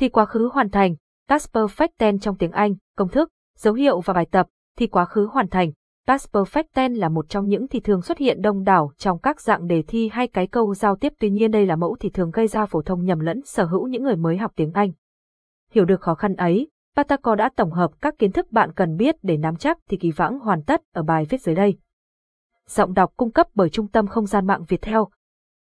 thì quá khứ hoàn thành, past perfect tense trong tiếng Anh, công thức, dấu hiệu và bài tập, thì quá khứ hoàn thành. Past perfect tense là một trong những thì thường xuất hiện đông đảo trong các dạng đề thi hay cái câu giao tiếp tuy nhiên đây là mẫu thì thường gây ra phổ thông nhầm lẫn sở hữu những người mới học tiếng Anh. Hiểu được khó khăn ấy, Patako đã tổng hợp các kiến thức bạn cần biết để nắm chắc thì kỳ vãng hoàn tất ở bài viết dưới đây. Giọng đọc cung cấp bởi Trung tâm Không gian mạng Việt Theo,